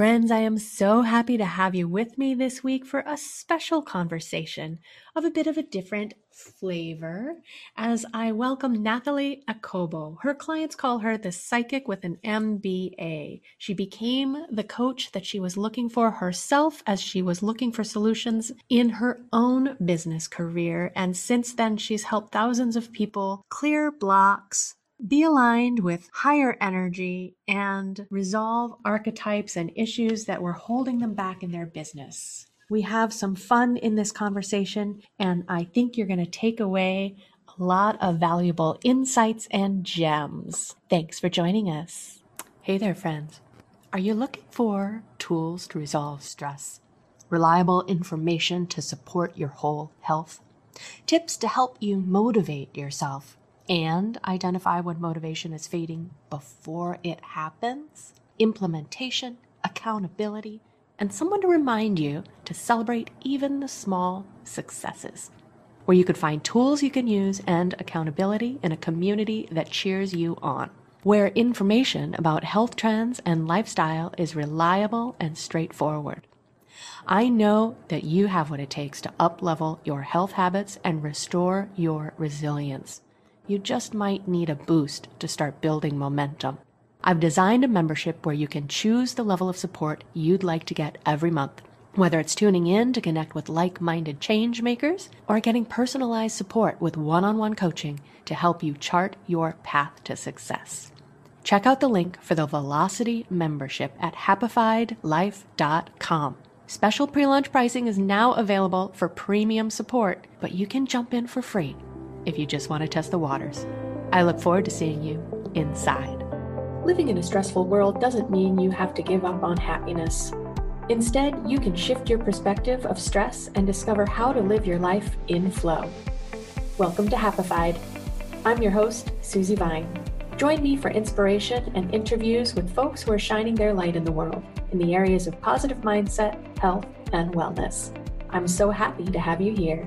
Friends, I am so happy to have you with me this week for a special conversation of a bit of a different flavor as I welcome Nathalie Ekobo. Her clients call her the psychic with an MBA. She became the coach that she was looking for herself as she was looking for solutions in her own business career. And since then, she's helped thousands of people clear blocks, be aligned with higher energy and resolve archetypes and issues that were holding them back in their business. We have some fun in this conversation, and I think you're going to take away a lot of valuable insights and gems. Thanks for joining us. Hey there, friends. Are you looking for tools to resolve stress? Reliable information to support your whole health? Tips to help you motivate yourself and identify when motivation is fading before it happens, implementation, accountability, and someone to remind you to celebrate even the small successes. Where you could find tools you can use and accountability in a community that cheers you on. Where information about health trends and lifestyle is reliable and straightforward. I know that you have what it takes to uplevel your health habits and restore your resilience you just might need a boost to start building momentum. I've designed a membership where you can choose the level of support you'd like to get every month. Whether it's tuning in to connect with like minded change makers or getting personalized support with one on one coaching to help you chart your path to success. Check out the link for the Velocity membership at happifiedlife.com. Special pre launch pricing is now available for premium support, but you can jump in for free if you just want to test the waters. I look forward to seeing you inside. Living in a stressful world doesn't mean you have to give up on happiness. Instead, you can shift your perspective of stress and discover how to live your life in flow. Welcome to Happified. I'm your host, Susie Vine. Join me for inspiration and interviews with folks who are shining their light in the world in the areas of positive mindset, health, and wellness. I'm so happy to have you here.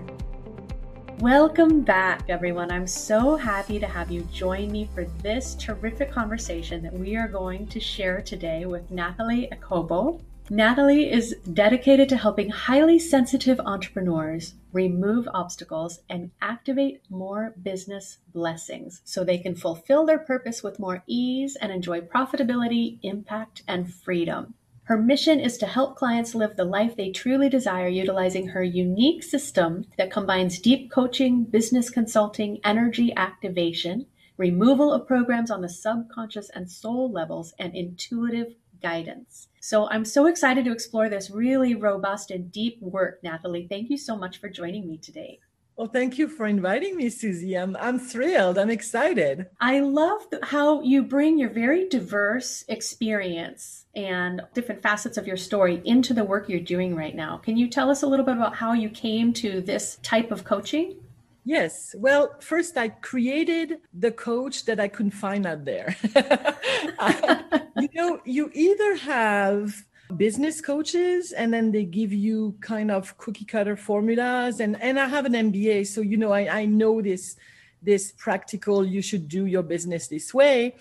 Welcome back, everyone. I'm so happy to have you join me for this terrific conversation that we are going to share today with Nathalie Ekobo. Nathalie is dedicated to helping highly sensitive entrepreneurs remove obstacles and activate more business blessings so they can fulfill their purpose with more ease and enjoy profitability, impact, and freedom. Her mission is to help clients live the life they truly desire utilizing her unique system that combines deep coaching, business consulting, energy activation, removal of programs on the subconscious and soul levels, and intuitive guidance. So I'm so excited to explore this really robust and deep work, Nathalie. Thank you so much for joining me today. Well, thank you for inviting me, Susie. I'm, I'm thrilled. I'm excited. I love how you bring your very diverse experience and different facets of your story into the work you're doing right now. Can you tell us a little bit about how you came to this type of coaching? Yes. Well, first, I created the coach that I couldn't find out there. you know, you either have business coaches and then they give you kind of cookie cutter formulas. And and i have an mba so you know i, I know this this practical you should do your business this way.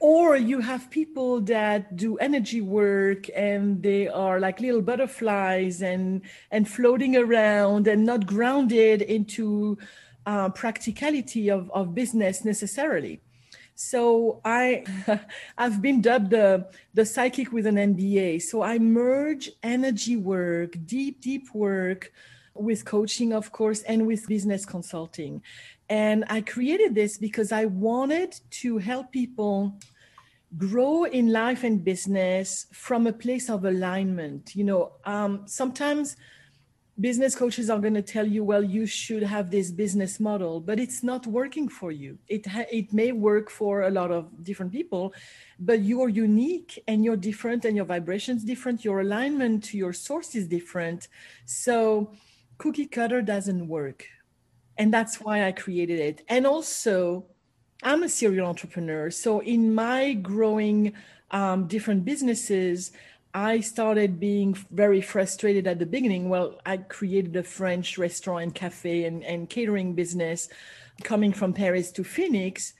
Or you have people that do energy work and they are like little butterflies and and floating around and not grounded into uh, practicality of, of business necessarily so I, I've been dubbed the, the psychic with an MBA. So I merge energy work, deep, deep work with coaching, of course, and with business consulting. And I created this because I wanted to help people grow in life and business from a place of alignment. You know, um, sometimes business coaches are going to tell you well you should have this business model but it's not working for you. It ha- it may work for a lot of different people but you're unique and you're different and your vibrations different your alignment to your source is different. So cookie cutter doesn't work. And that's why i created it. And also i'm a serial entrepreneur. So in my growing um, different businesses I started being very frustrated at the beginning. Well, I created a French restaurant and cafe and, and catering business coming from Paris to Phoenix.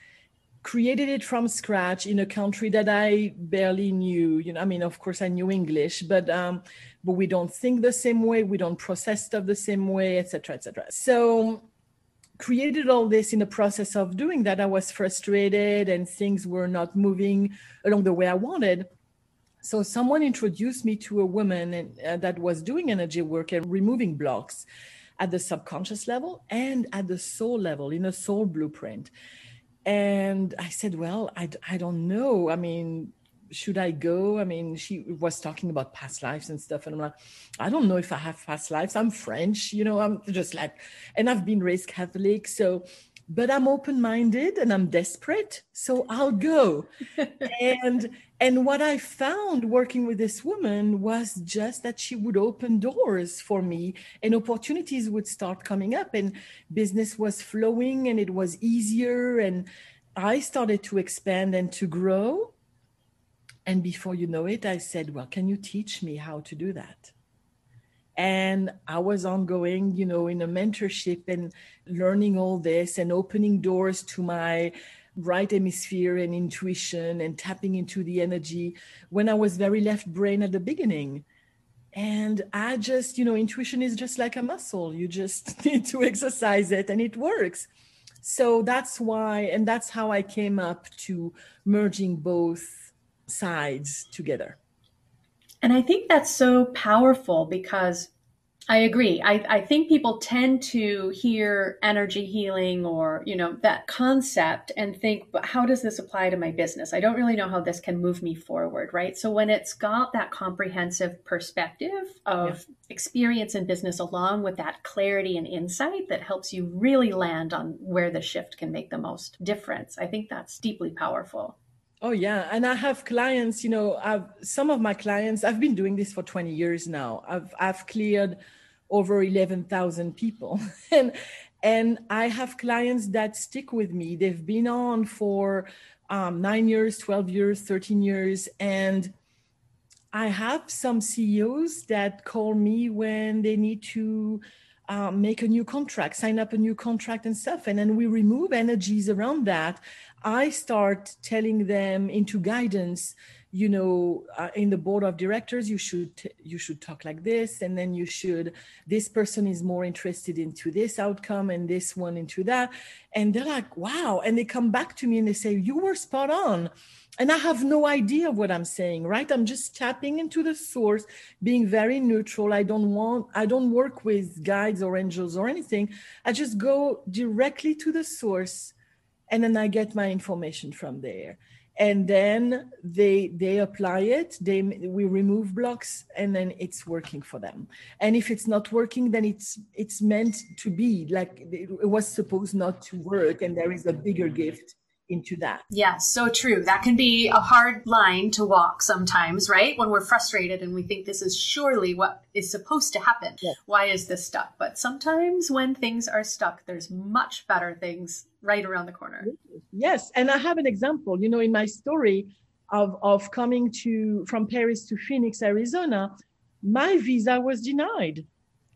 created it from scratch in a country that I barely knew. You know, I mean, of course, I knew English, but um, but we don't think the same way, we don't process stuff the same way, etc., etc. So created all this in the process of doing that. I was frustrated and things were not moving along the way I wanted. So someone introduced me to a woman and, uh, that was doing energy work and removing blocks at the subconscious level and at the soul level in a soul blueprint. And I said, well, I, I don't know. I mean, should I go? I mean, she was talking about past lives and stuff. And I'm like, I don't know if I have past lives. I'm French, you know, I'm just like, and I've been raised Catholic. So, but I'm open minded and I'm desperate. So I'll go. and, and what I found working with this woman was just that she would open doors for me and opportunities would start coming up and business was flowing and it was easier. And I started to expand and to grow and before you know it, I said, Well, can you teach me how to do that? And I was ongoing, you know, in a mentorship and learning all this and opening doors to my right hemisphere and intuition and tapping into the energy when I was very left brain at the beginning. And I just, you know, intuition is just like a muscle. You just need to exercise it and it works. So that's why, and that's how I came up to merging both sides together. And I think that's so powerful because I agree. I, I think people tend to hear energy healing or, you know, that concept and think, but how does this apply to my business? I don't really know how this can move me forward, right? So when it's got that comprehensive perspective of yeah. experience in business along with that clarity and insight that helps you really land on where the shift can make the most difference, I think that's deeply powerful. Oh yeah, and I have clients. You know, I've some of my clients. I've been doing this for twenty years now. I've I've cleared over eleven thousand people, and and I have clients that stick with me. They've been on for um, nine years, twelve years, thirteen years, and I have some CEOs that call me when they need to um, make a new contract, sign up a new contract and stuff. And then we remove energies around that. I start telling them into guidance, you know, uh, in the board of directors, you should t- you should talk like this, and then you should. This person is more interested into this outcome, and this one into that, and they're like, wow, and they come back to me and they say, you were spot on, and I have no idea what I'm saying, right? I'm just tapping into the source, being very neutral. I don't want, I don't work with guides or angels or anything. I just go directly to the source and then I get my information from there. And then they they apply it. They we remove blocks, and then it's working for them. And if it's not working, then it's it's meant to be like it was supposed not to work, and there is a bigger gift into that. Yes, so true. That can be a hard line to walk sometimes, right? When we're frustrated and we think this is surely what is supposed to happen. Yes. Why is this stuck? But sometimes when things are stuck, there's much better things right around the corner. Yes, and I have an example. You know, in my story of of coming to from Paris to Phoenix, Arizona, my visa was denied.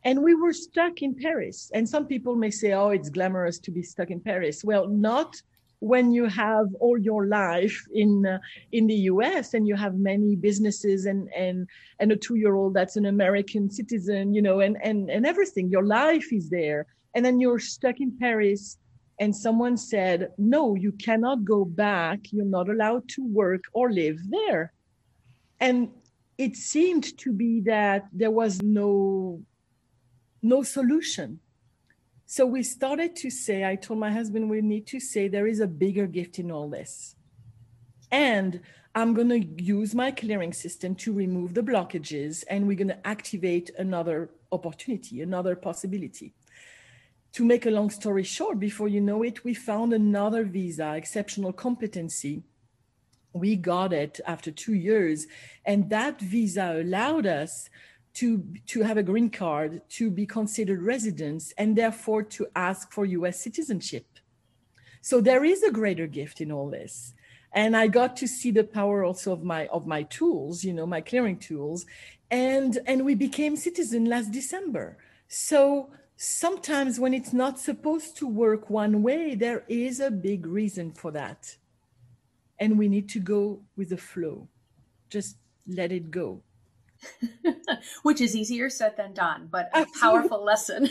And we were stuck in Paris. And some people may say, oh, it's glamorous to be stuck in Paris. Well, not when you have all your life in uh, in the US and you have many businesses and and and a 2-year-old that's an American citizen you know and and and everything your life is there. And then you're stuck in Paris and someone said no you cannot go back. You're not allowed to work or live there. And it seemed to be that there was no no solution so we started to say, I told my husband, we need to say there is a bigger gift in all this. And I'm going to use my clearing system to remove the blockages, and we're going to activate another opportunity, another possibility. To make a long story short, before you know it, we found another visa, exceptional competency. We got it after two years, and that visa allowed us to, to have a green card, to be considered residents, and therefore to ask for US citizenship. So there is a greater gift in all this. And I got to see the power also of my of my tools, you know, my clearing tools. And and we became citizen last December. So sometimes when it's not supposed to work one way, there is a big reason for that. and we need to go with the flow. Just let it go. Which is easier said than done, but a powerful lesson.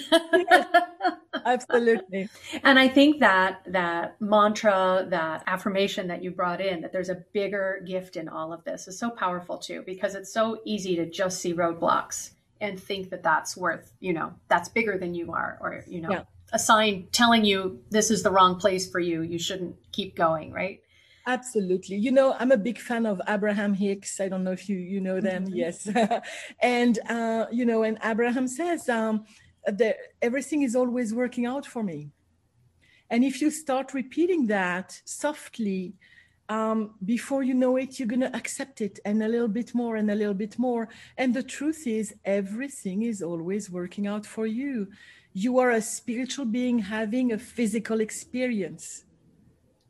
absolutely. And I think that that mantra, that affirmation that you brought in, that there's a bigger gift in all of this is so powerful too, because it's so easy to just see roadblocks and think that that's worth, you know, that's bigger than you are, or, you know, yeah. a sign telling you this is the wrong place for you. You shouldn't keep going, right? Absolutely. You know, I'm a big fan of Abraham Hicks. I don't know if you you know them. Mm-hmm. Yes, and uh, you know, and Abraham says um, that everything is always working out for me. And if you start repeating that softly, um, before you know it, you're going to accept it and a little bit more and a little bit more. And the truth is, everything is always working out for you. You are a spiritual being having a physical experience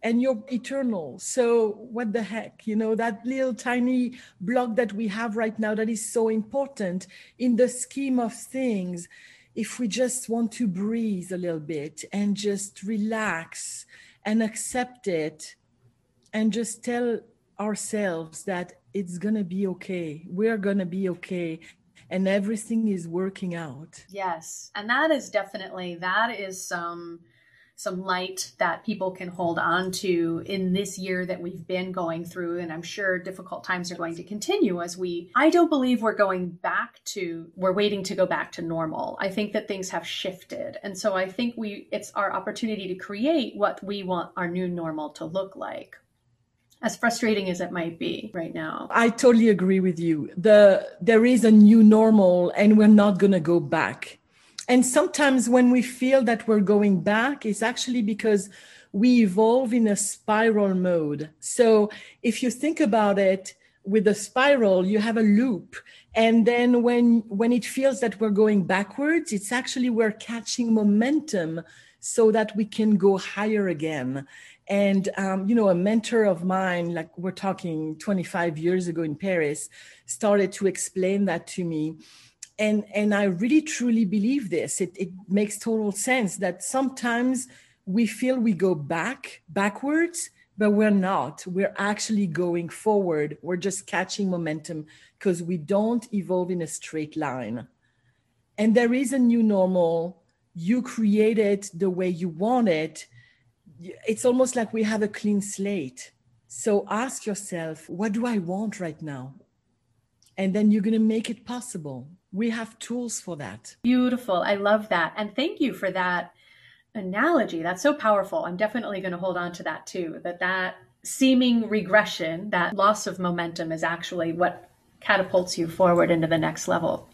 and you're eternal. So what the heck, you know, that little tiny block that we have right now that is so important in the scheme of things. If we just want to breathe a little bit and just relax and accept it and just tell ourselves that it's going to be okay. We're going to be okay and everything is working out. Yes. And that is definitely that is some some light that people can hold on to in this year that we've been going through. And I'm sure difficult times are going to continue as we, I don't believe we're going back to, we're waiting to go back to normal. I think that things have shifted. And so I think we, it's our opportunity to create what we want our new normal to look like as frustrating as it might be right now. I totally agree with you. The there is a new normal and we're not going to go back and sometimes when we feel that we're going back, it's actually because we evolve in a spiral mode. So if you think about it, with a spiral you have a loop. And then when when it feels that we're going backwards it's actually we're catching momentum so that we can go higher again. And um, you know a mentor of mine like we're talking 25 years ago in paris started to explain that to me and and i really truly believe this. It, it makes total sense that sometimes we feel we go back backwards but we're not. We're actually going forward. We're just catching momentum because we don't evolve in a straight line. And there is a new normal. You create it the way you want it. It's almost like we have a clean slate. So ask yourself what do i want right now? And then you're going to make it possible we have tools for that. Beautiful. I love that. And thank you for that analogy. That's so powerful. I'm definitely going to hold on to that too. That that seeming regression, that loss of momentum is actually what catapults you forward into the next level.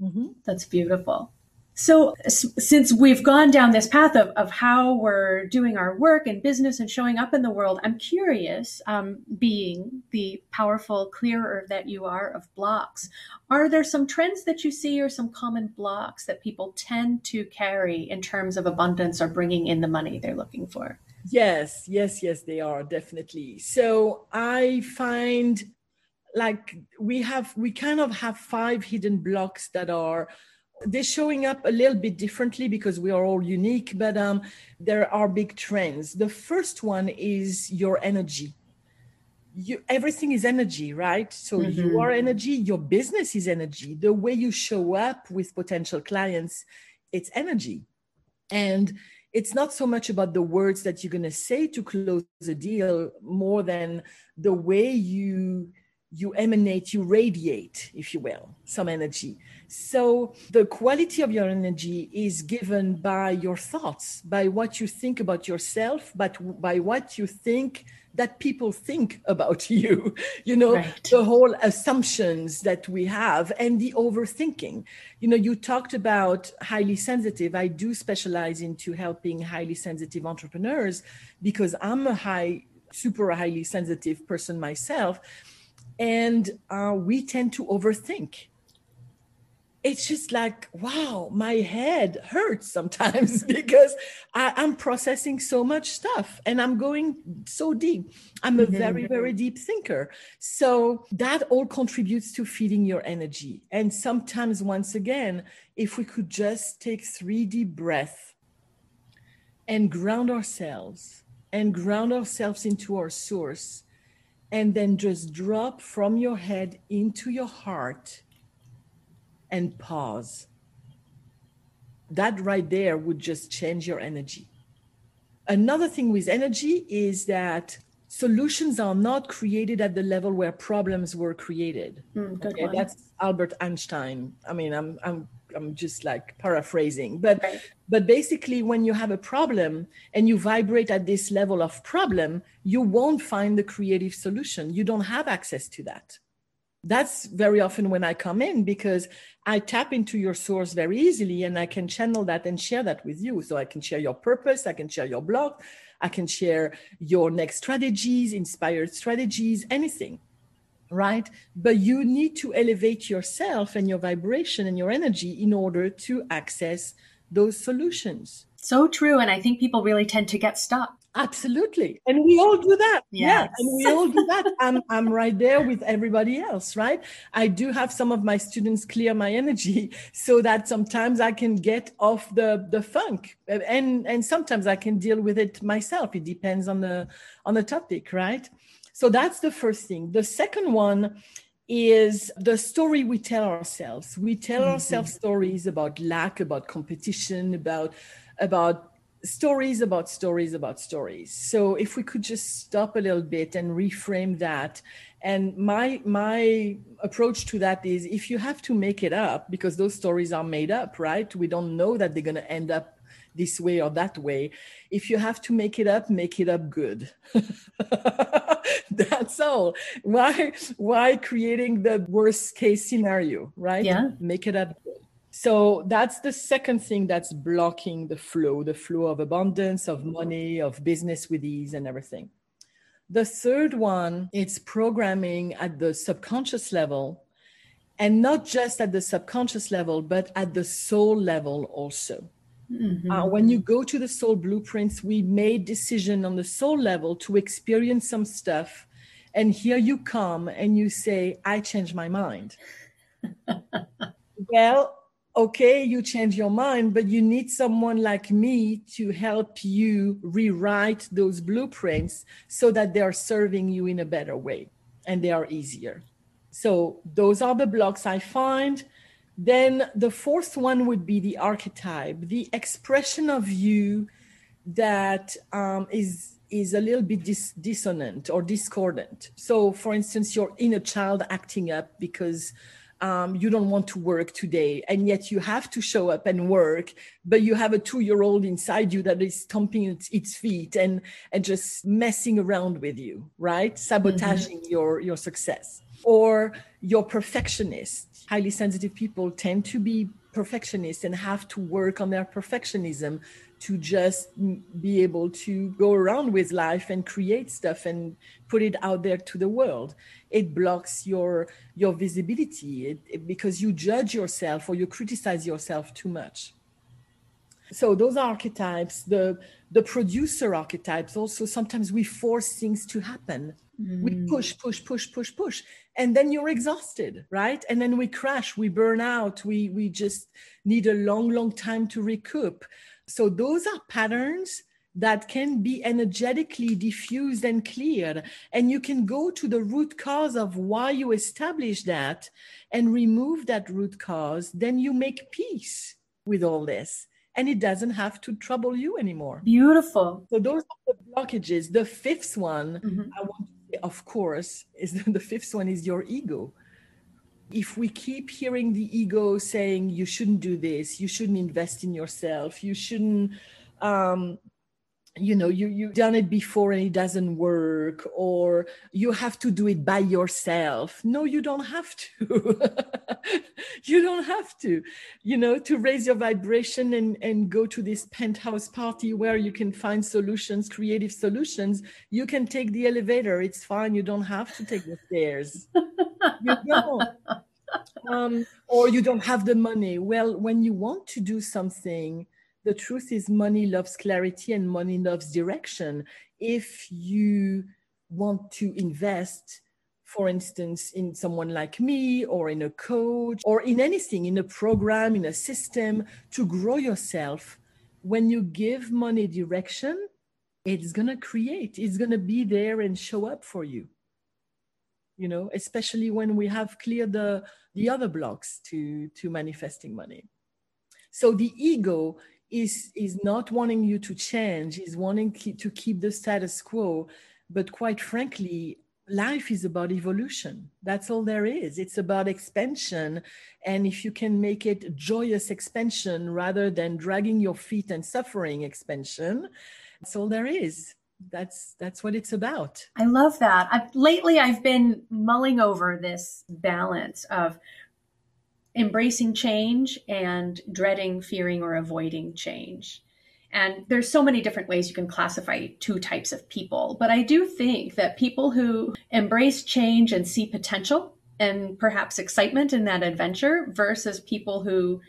Mm-hmm. That's beautiful. So, s- since we've gone down this path of, of how we're doing our work and business and showing up in the world, I'm curious, um, being the powerful clearer that you are of blocks, are there some trends that you see or some common blocks that people tend to carry in terms of abundance or bringing in the money they're looking for? Yes, yes, yes, they are definitely. So, I find like we have, we kind of have five hidden blocks that are they're showing up a little bit differently because we are all unique, but um, there are big trends. The first one is your energy. You, everything is energy, right? So mm-hmm. you are energy, your business is energy. The way you show up with potential clients, it's energy. And it's not so much about the words that you're going to say to close a deal more than the way you you emanate, you radiate, if you will, some energy. So the quality of your energy is given by your thoughts, by what you think about yourself, but by what you think that people think about you. You know, right. the whole assumptions that we have and the overthinking. You know, you talked about highly sensitive. I do specialize into helping highly sensitive entrepreneurs because I'm a high, super highly sensitive person myself and uh, we tend to overthink it's just like wow my head hurts sometimes because I, am processing so much stuff and i'm going so deep. I'm a very mm-hmm. very deep thinker. So that all contributes to feeding your energy. And sometimes once again if we could just take three deep breaths and ground ourselves and ground ourselves into our source and then just drop from your head into your heart and pause. That right there would just change your energy. Another thing with energy is that solutions are not created at the level where problems were created. Mm, okay, that's Albert Einstein. I mean, I'm I'm I'm just like paraphrasing, but right. but basically, when you have a problem and you vibrate at this level of problem, you won't find the creative solution. You don't have access to that. That's very often when I come in because I tap into your source very easily and I can channel that and share that with you. So I can share your purpose, I can share your blog, I can share your next strategies, inspired strategies, anything right? But you need to elevate yourself and your vibration and your energy in order to access those solutions. So true. And I think people really tend to get stuck. Absolutely. And we all do that. Yes. Yeah. And we all do that. I'm, I'm right there with everybody else, right? I do have some of my students clear my energy so that sometimes I can get off the, the funk and, and sometimes I can deal with it myself. It depends on the, on the topic, right? So that's the first thing. The second one is the story we tell ourselves. We tell mm-hmm. ourselves stories about lack, about competition, about about stories about stories about stories. So if we could just stop a little bit and reframe that. And my my approach to that is if you have to make it up because those stories are made up, right? We don't know that they're going to end up this way or that way. If you have to make it up, make it up good. That's all. Why why creating the worst case scenario, right? Yeah. Make it up. So that's the second thing that's blocking the flow, the flow of abundance, of money, of business with ease and everything. The third one, it's programming at the subconscious level and not just at the subconscious level, but at the soul level also. Mm-hmm. Uh, when you go to the soul blueprints, we made decision on the soul level to experience some stuff, and here you come and you say, "I changed my mind." well, okay, you change your mind, but you need someone like me to help you rewrite those blueprints so that they are serving you in a better way and they are easier. So those are the blocks I find. Then the fourth one would be the archetype, the expression of you that um, is is a little bit dis- dissonant or discordant. So, for instance, your inner child acting up because um, you don't want to work today, and yet you have to show up and work, but you have a two-year-old inside you that is stomping its, its feet and and just messing around with you, right? Sabotaging mm-hmm. your your success, or your perfectionist highly sensitive people tend to be perfectionists and have to work on their perfectionism to just be able to go around with life and create stuff and put it out there to the world. It blocks your your visibility. It, it, because you judge yourself or you criticize yourself too much. So those archetypes. The the producer archetypes also sometimes we force things to happen. Mm. we push push push push push. And then you're exhausted right? And then we crash we burn out we we just need a long long time to recoup so those are patterns that can be energetically diffused and cleared and you can go to the root cause of why you establish that and remove that root cause then you make peace with all this and it doesn't have to trouble you anymore. Beautiful. So those are the blockages. The fifth one, mm-hmm. I want to say, of course, is the fifth one is your ego. If we keep hearing the ego saying you shouldn't do this, you shouldn't invest in yourself, you shouldn't um, you know you you've done it before and it doesn't work or you have to do it by yourself. No you don't have to. You don't have to you know to raise your vibration and and go to this penthouse party where you can find solutions creative solutions. You can take the elevator. It's fine. You don't have to take the stairs. You don't. Um, or you don't have the money. Well when you want to do something the truth is money loves clarity and money loves direction. If you want to invest for instance in someone like me or in a coach or in anything in a program in a system to grow yourself when you give money direction it's going to create it's going to be there and show up for you. You know especially when we have cleared the the other blocks to to manifesting money. So the ego is is not wanting you to change is wanting to keep the status quo. But quite frankly life is about evolution. That's all there is. It's about expansion. And if you can make it joyous expansion rather than dragging your feet and suffering expansion that's all there is. That's that's what it's about. I love that. I've, lately i've been mulling over this balance of embracing change and dreading fearing or avoiding change. And there's so many different ways you can classify two types of people but i do think that people who embrace change and see potential and perhaps excitement in that adventure versus people who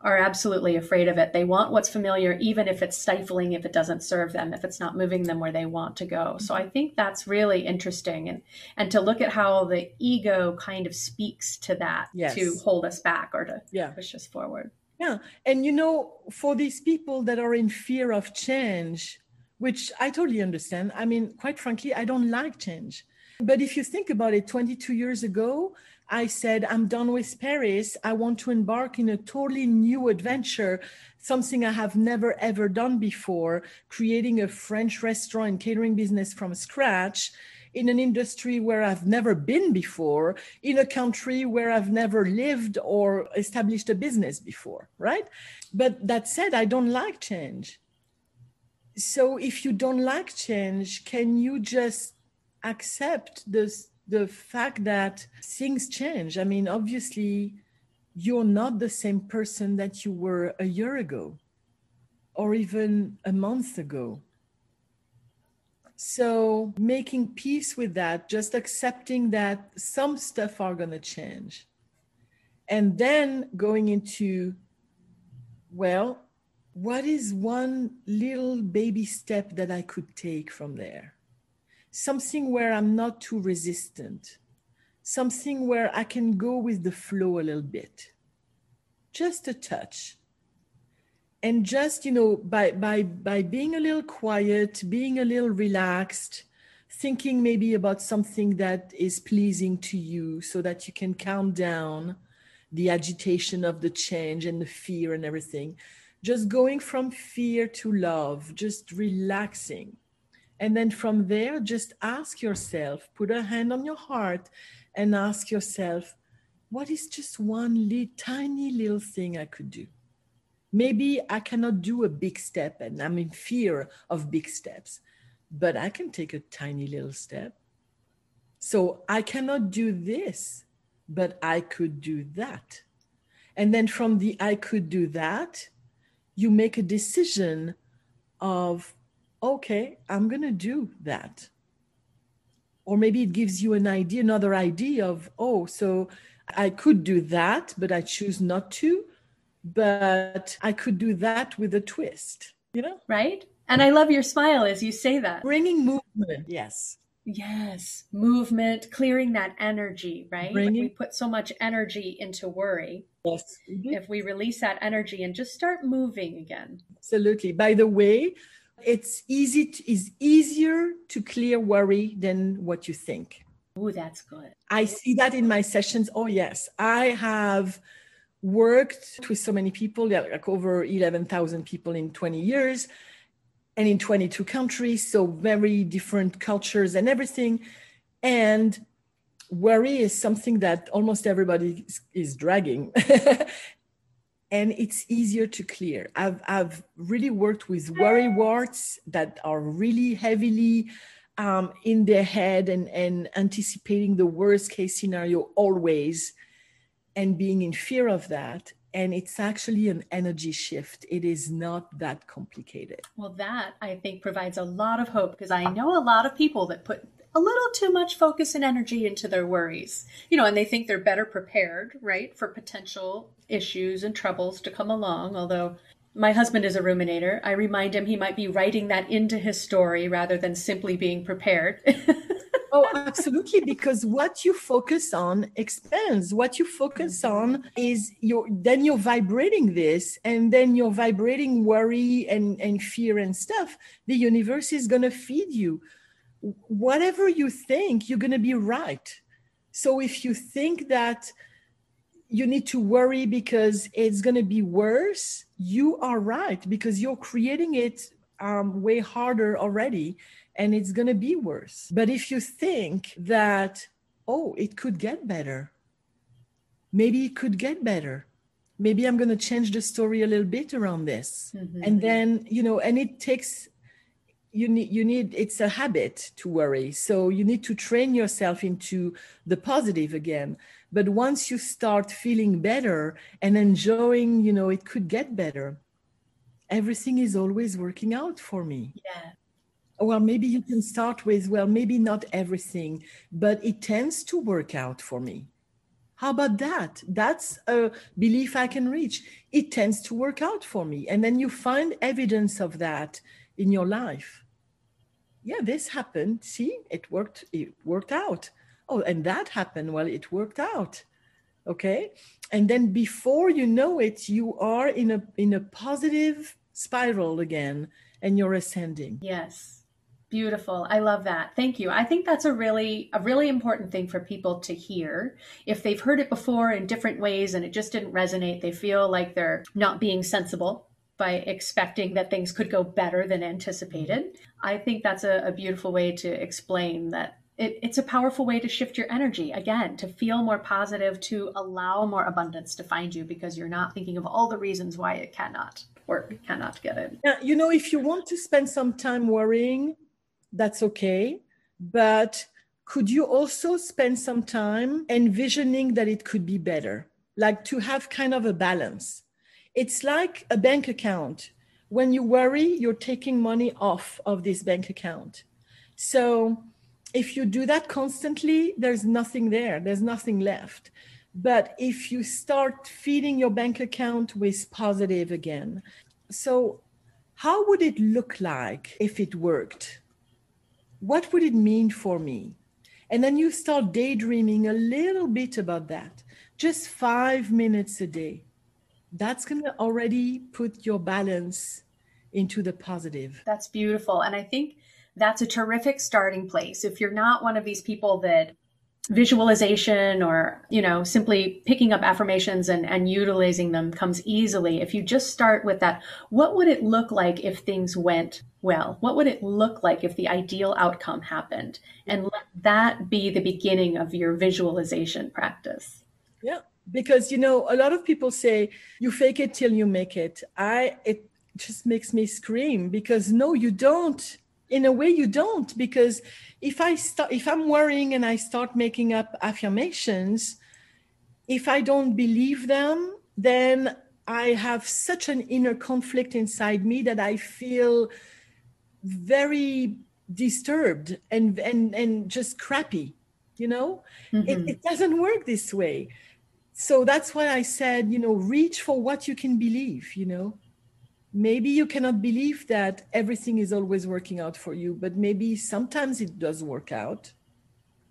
are absolutely afraid of it. They want what's familiar, even if it's stifling, if it doesn't serve them, if it's not moving them where they want to go. So I think that's really interesting, and and to look at how the ego kind of speaks to that yes. to hold us back or to yeah. push us forward. Yeah, and you know, for these people that are in fear of change, which I totally understand. I mean, quite frankly, I don't like change. But if you think about it, 22 years ago, I said, I'm done with Paris. I want to embark in a totally new adventure, something I have never ever done before, creating a French restaurant and catering business from scratch in an industry where I've never been before, in a country where I've never lived or established a business before, right? But that said, I don't like change. So if you don't like change, can you just accept this? The fact that things change. I mean, obviously, you're not the same person that you were a year ago or even a month ago. So, making peace with that, just accepting that some stuff are going to change. And then going into, well, what is one little baby step that I could take from there? Something where I'm not too resistant, something where I can go with the flow a little bit, just a touch. And just, you know, by, by, by being a little quiet, being a little relaxed, thinking maybe about something that is pleasing to you so that you can calm down the agitation of the change and the fear and everything. Just going from fear to love, just relaxing and then from there, just ask yourself, put a hand on your heart and ask yourself, what is just one little, tiny little thing I could do? Maybe I cannot do a big step and I'm in fear of big steps, but I can take a tiny little step. So I cannot do this, but I could do that. And then from the I could do that, you make a decision of okay, I'm going to do that. Or maybe it gives you an idea, another idea of, oh, so I could do that, but I choose not to. But I could do that with a twist, you know? Right. And I love your smile as you say that. Bringing movement, yes. Yes, movement, clearing that energy, right? Bringing, we put so much energy into worry. Yes. Mm-hmm. If we release that energy and just start moving again. Absolutely. By the way, it's easy to, is easier to clear worry than what you think. Oh, that's good. I see that in my sessions. Oh, yes. I have worked with so many people, like over 11,000 people in 20 years and in 22 countries. So, very different cultures and everything. And worry is something that almost everybody is, is dragging. and it's easier to clear. I've, I've really worked with worry warts that are really heavily um, in their head and, and anticipating the worst case scenario always and being in fear of that. And it's actually an energy shift. It is not that complicated. Well, that I think provides a lot of hope because I know a lot of people that put a little too much focus and energy into their worries, you know, and they think they're better prepared, right, for potential issues and troubles to come along. Although my husband is a ruminator, I remind him he might be writing that into his story rather than simply being prepared. oh, absolutely. Because what you focus on expands. What you focus mm-hmm. on is your then you're vibrating this, and then you're vibrating worry and, and fear and stuff. The universe is gonna feed you whatever you think, you're going to be right. So if you think that you need to worry because it's going to be worse, you are right because you're creating it um, way harder already and it's going to be worse. But if you think that, oh, it could get better, maybe it could get better. Maybe I'm going to change the story a little bit around this. Mm-hmm. And then, you know, and it takes you need you need it's a habit to worry. So you need to train yourself into the positive again. But once you start feeling better and enjoying you know it could get better everything is always working out for me. Yeah. Well maybe you can start with well maybe not everything but it tends to work out for me. How about that? That's a belief i can reach. It tends to work out for me. And then you find evidence of that in your life yeah, this happened. See, it worked. It worked out. Oh, and that happened. Well, it worked out. Okay, and then before you know it, you are in a in a positive spiral again, and you're ascending. Yes, beautiful. I love that. Thank you. I think that's a really a really important thing for people to hear. If they've heard it before in different ways and it just didn't resonate, they feel like they're not being sensible by expecting that things could go better than anticipated. Mm-hmm. I think that's a, a beautiful way to explain that it, it's a powerful way to shift your energy again to feel more positive to allow more abundance to find you because you're not thinking of all the reasons why it cannot or cannot get it yeah, you know if you want to spend some time worrying that's okay. But could you also spend some time envisioning that it could be better? Like to have kind of a balance it's like a bank account. When you worry, you're taking money off of this bank account. So if you do that constantly, there's nothing there, there's nothing left. But if you start feeding your bank account with positive again, so how would it look like if it worked? What would it mean for me? And then you start daydreaming a little bit about that, just five minutes a day that's going to already put your balance into the positive. That's beautiful. And I think that's a terrific starting place. If you're not one of these people that visualization or you know simply picking up affirmations and, and utilizing them comes easily if you just start with that what would it look like if things went well what would it look like if the ideal outcome happened and let that be the beginning of your visualization practice yeah because you know a lot of people say you fake it till you make it. I it just makes me scream because no you don't. In a way you don't. Because if i start if i'm worrying and i start making up affirmations if i don't believe them then i have such an inner conflict inside me that i feel very disturbed and and and just crappy you know? Mm-hmm. it, it doesn't work this way so that's why I said, you know, reach for what you can believe, you know. Maybe you cannot believe that everything is always working out for you, but maybe sometimes it does work out.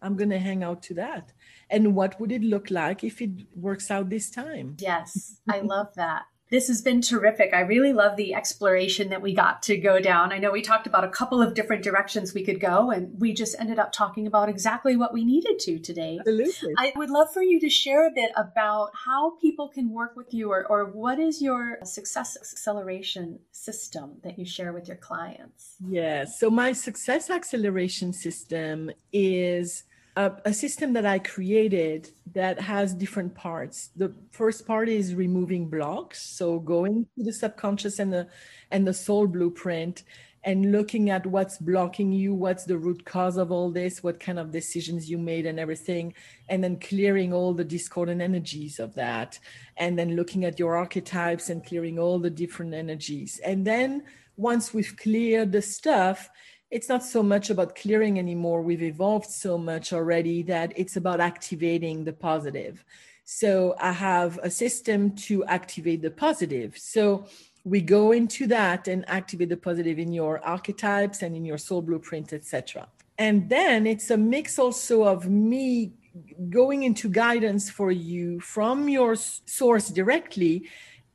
I'm going to hang out to that. And what would it look like if it works out this time? Yes, I love that. This has been terrific. I really love the exploration that we got to go down. I know we talked about a couple of different directions we could go, and we just ended up talking about exactly what we needed to today. Absolutely. I would love for you to share a bit about how people can work with you, or, or what is your success acceleration system that you share with your clients? Yes. Yeah, so, my success acceleration system is a, a, system that I created that has different parts. The first part is removing blocks, so going to the subconscious and the and the soul blueprint and looking at what's blocking you, what's the root cause of all this, what kind of decisions you made and everything, and then clearing all the discordant energies of that, and then looking at your archetypes and clearing all the different energies. And then once we've cleared the stuff, it's not so much about clearing anymore. We've evolved so much already that it's about activating the positive. So I have a system to activate the positive. So we go into that and activate the positive in your archetypes and in your soul blueprint, etc. And then it's a mix also of me going into guidance for you from your source directly,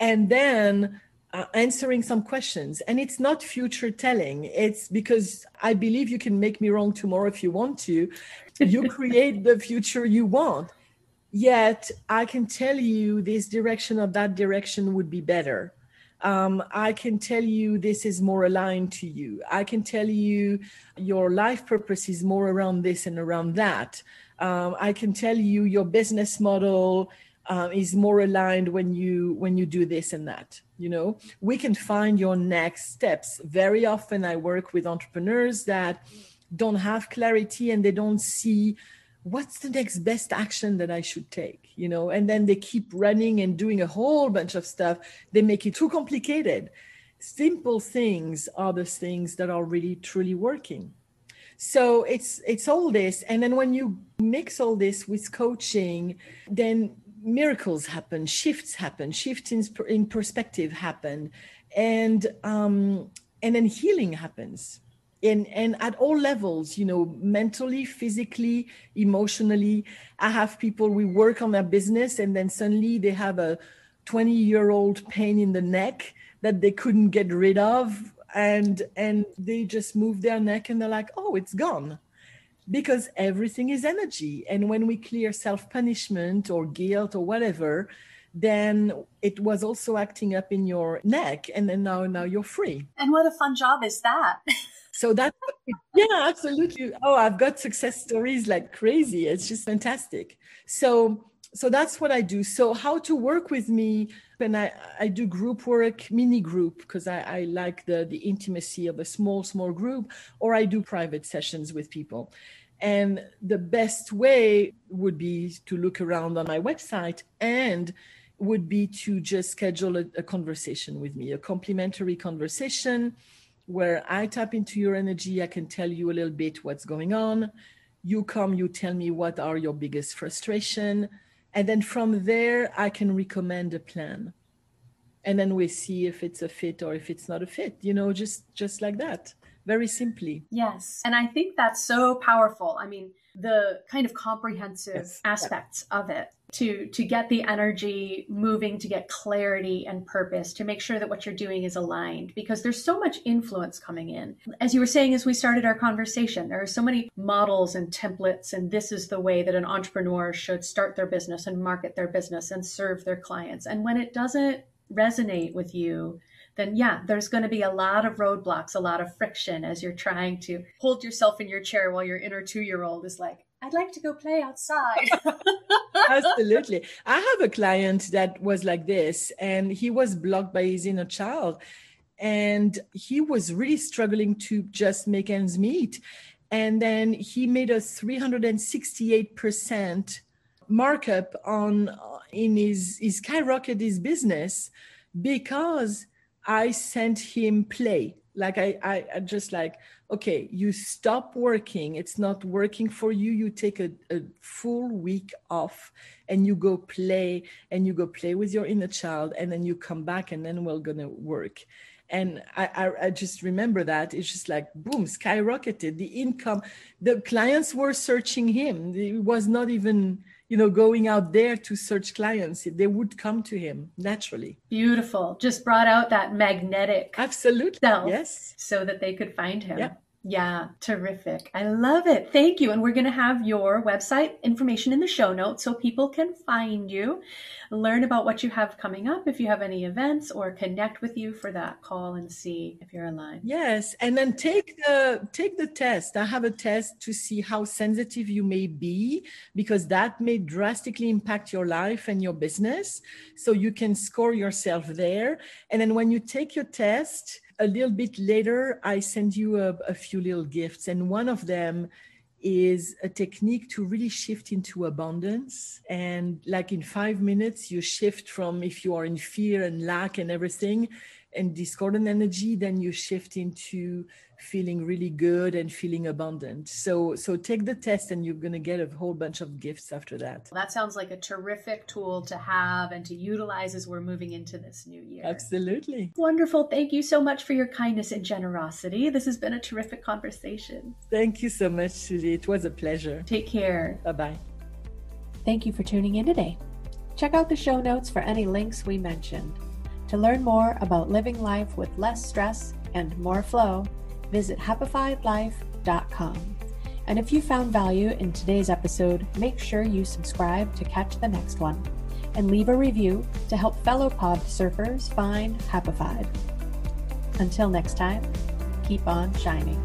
and then uh, answering some questions. And it's not future telling, it's because I believe you can make me wrong tomorrow if you want to. You create the future you want. Yet I can tell you this direction or that direction would be better. Um, I can tell you this is more aligned to you. I can tell you your life purpose is more around this and around that. Um, I can tell you your business model uh, is more aligned when you when you do this and that you know we can find your next steps. Very often i work with entrepreneurs that don't have clarity and they don't see what's the next best action that i should take you know and then they keep running and doing a whole bunch of stuff. They make it too complicated. Simple things are the things that are really truly working. So it's it's all this. And then when you mix all this with coaching then miracles happen, shifts happen, shifts in, in perspective happen, and um, and then healing happens. And, and at all levels, you know, mentally, physically, emotionally. I have people, we work on their business, and then suddenly they have a 20 year old pain in the neck that they couldn't get rid of. And and they just move their neck and they're like, oh, it's gone because everything is energy. And when we clear self punishment or guilt or whatever, then it was also acting up in your neck and then now now you're free. And what a fun job is that. So that yeah absolutely. Oh i've got success stories like crazy. It's just fantastic. So so that's what i do. So how to work with me when i i do group work mini group because I, I like the the intimacy of a small small group or i do private sessions with people and the best way would be to look around on my website and would be to just schedule a, a, conversation with me, a complimentary conversation where I tap into your energy. I can tell you a little bit what's going on. You come, you tell me what are your biggest frustration. And then from there, I can recommend a plan. And then we see if it's a fit or if it's not a fit, you know, just just like that very simply. Yes. And I think that's so powerful. I mean, the kind of comprehensive yes. aspects yeah. of it to to get the energy moving to get clarity and purpose to make sure that what you're doing is aligned because there's so much influence coming in as you were saying as we started our conversation there are so many models and templates and this is the way that an entrepreneur should start their business and market their business and serve their clients and when it doesn't resonate with you then yeah, there's going to be a lot of roadblocks, a lot of friction as you're trying to hold yourself in your chair while your inner two year old is like, I'd like to go play outside. Absolutely. I have a client that was like this, and he was blocked by his inner child. And he was really struggling to just make ends meet. And then he made a 368% markup on uh, in his, his skyrocketed his business because I sent him play. Like I, I, I, just like, okay, you stop working. It's not working for you. You take a, a full week off and you go play and you go play with your inner child and then you come back and then we're gonna work. And I, I, I just remember that it's just like boom, skyrocketed. The income, the clients were searching him. It was not even you know going out there to search clients they would come to him naturally. Beautiful. Just brought out that magnetic absolutely. self yes. so that they could find him. Yeah. Yeah, terrific. I love it. Thank you. And we're going to have your website information in the show notes so people can find you, learn about what you have coming up, if you have any events, or connect with you for that call and see if you're aligned. Yes, and then take the take the test. I have a test to see how sensitive you may be because that may drastically impact your life and your business. So you can score yourself there. And then when you take your test, a little bit later, I send you a, a few little gifts, and one of them is a technique to really shift into abundance. And like in five minutes, you shift from if you are in fear and lack and everything and discordant energy, then you shift into feeling really good and feeling abundant. So so take the test and you're going to get a whole bunch of gifts after that. That sounds like a terrific tool to have and to utilize as we're moving into this new year. Absolutely. Wonderful. Thank you so much for your kindness and generosity. This has been a terrific conversation. Thank you so much, Susie. It was a pleasure. Take care. Bye-bye. Thank you for tuning in today. Check out the show notes for any links we mentioned. To learn more about living life with less stress and more flow, visit happifiedlife.com. And if you found value in today's episode, make sure you subscribe to catch the next one and leave a review to help fellow pod surfers find Happified. Until next time, keep on shining.